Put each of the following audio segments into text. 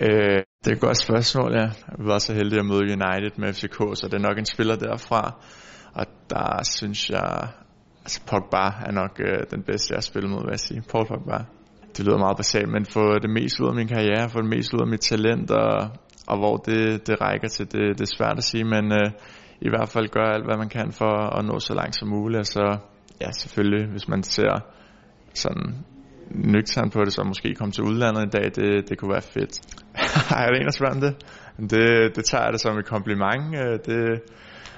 Øh, det er et godt spørgsmål, ja. Vi var så heldige at møde United med FCK, så det er nok en spiller derfra. Og der synes jeg, altså Pogba er nok øh, den bedste, jeg har spillet mod, vil jeg sige. Paul Pogba. Det lyder meget basalt, men få det mest ud af min karriere, få det mest ud af mit talent, og, og hvor det, det rækker til, det, det er svært at sige, men øh, i hvert fald gøre alt, hvad man kan for at nå så langt som muligt. Og så, ja, selvfølgelig, hvis man ser sådan nøgtern på det, så måske komme til udlandet en dag, det, det kunne være fedt. Har jeg det en at spørge om det? det? Det tager jeg det som et kompliment. Øh, det,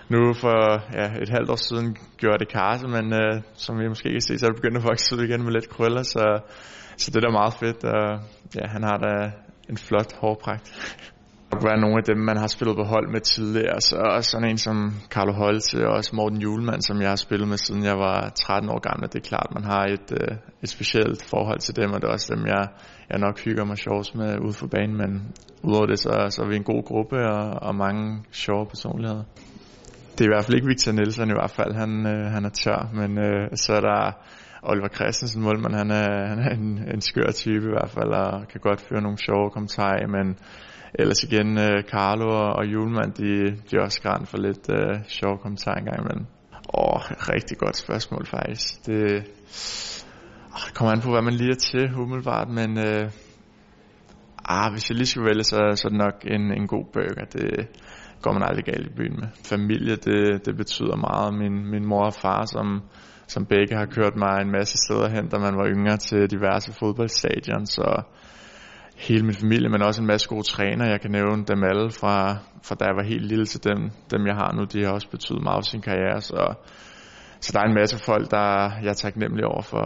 nu for ja, et halvt år siden gjorde det karse, men uh, som vi måske kan se, så er det begyndt at vokse ud igen med lidt krøller, så, så det er da meget fedt. Og, ja, han har da en flot hårpragt. Det være nogle af dem, man har spillet på hold med tidligere. Så også sådan en som Carlo Holte og også Morten Julemand, som jeg har spillet med siden jeg var 13 år gammel. Det er klart, man har et, øh, et specielt forhold til dem, og det er også dem, jeg, jeg nok hygger mig sjovt med ude for banen. Men udover det, så, så er vi en god gruppe og, og mange sjove personligheder. Det er i hvert fald ikke Victor Nielsen i hvert fald, han, øh, han er tør, men øh, så er der Oliver Christensen, målmand, han er, han er en, en skør type i hvert fald, og kan godt føre nogle sjove kommentarer, men ellers igen, øh, Carlo og, og Julemand, de, de er også græn for lidt øh, sjove kommentarer engang imellem. Åh, rigtig godt spørgsmål faktisk. Det, åh, det kommer an på, hvad man lige er til umiddelbart, men øh, ah, hvis jeg lige skal vælge, så, så er det nok en, en god burger. Det går man aldrig galt i byen med. Familie, det, det betyder meget. Min, min mor og far, som, som begge har kørt mig en masse steder hen, da man var yngre til diverse fodboldstadion, så hele min familie, men også en masse gode træner. Jeg kan nævne dem alle fra, fra da jeg var helt lille til dem, dem jeg har nu. De har også betydet meget for sin karriere. Så, så der er en masse folk, der jeg er taknemmelig over for.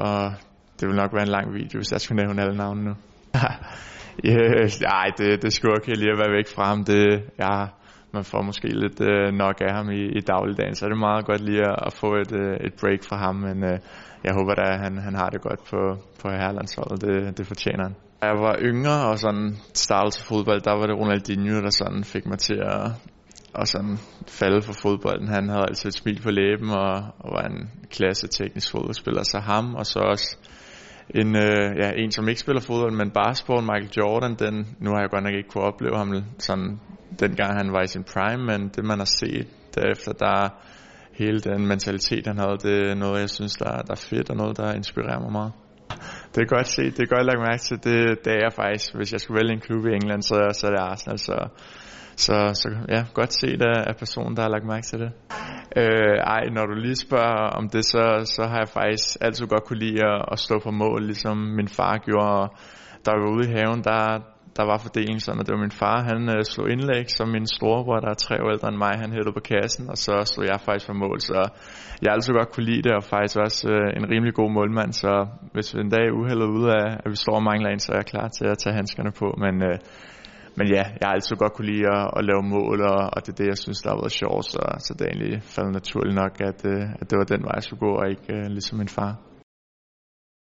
Det vil nok være en lang video, hvis jeg skulle nævne alle navnene nu. yes, nej, det, det skulle okay lige at være væk fra ham. Det, ja, man får måske lidt øh, nok af ham i, i dagligdagen, så er det meget godt lige at, at få et, øh, et break fra ham, men øh, jeg håber da, at han, han har det godt på, på herrelandsholdet. Det, det fortjener han. Da jeg var yngre og sådan startede til fodbold, der var det Ronaldinho, der sådan fik mig til at, og sådan falde for fodbolden. Han havde altid et smil på læben og, og var en klasse teknisk fodboldspiller. Så ham og så også en, øh, ja, en som ikke spiller fodbold, men basketball, Michael Jordan, den, nu har jeg godt nok ikke kunne opleve ham sådan, dengang han var i sin prime, men det man har set derefter, der hele den mentalitet han havde, det er noget jeg synes der, der er fedt og noget der inspirerer mig meget. Det er godt set, det er godt lagt mærke til. Det, det er jeg faktisk, hvis jeg skulle vælge en klub i England, så, så er det Arsenal. Så, så, så ja, godt set af, af personen, der har lagt mærke til det. Øh, ej, når du lige spørger om det, så, så har jeg faktisk altid godt kunne lide at, at stå på mål, ligesom min far gjorde. Og da var ude i haven, der, der var fordelingen sådan, at det var min far, han øh, slog indlæg, så min storebror, der er tre år ældre end mig, han hældte på kassen, og så slog jeg faktisk for mål, så jeg altid godt kunne lide det, og faktisk også øh, en rimelig god målmand, så hvis vi en dag er uheldet ude af, at vi står og mangler en, så er jeg klar til at tage handskerne på, men, øh, men ja, jeg har altid godt kunne lide at, at lave mål, og, og det er det, jeg synes, der har været sjovt, så, så det er egentlig faldet naturligt nok, at, øh, at det var den vej, jeg skulle gå, og ikke uh, ligesom min far.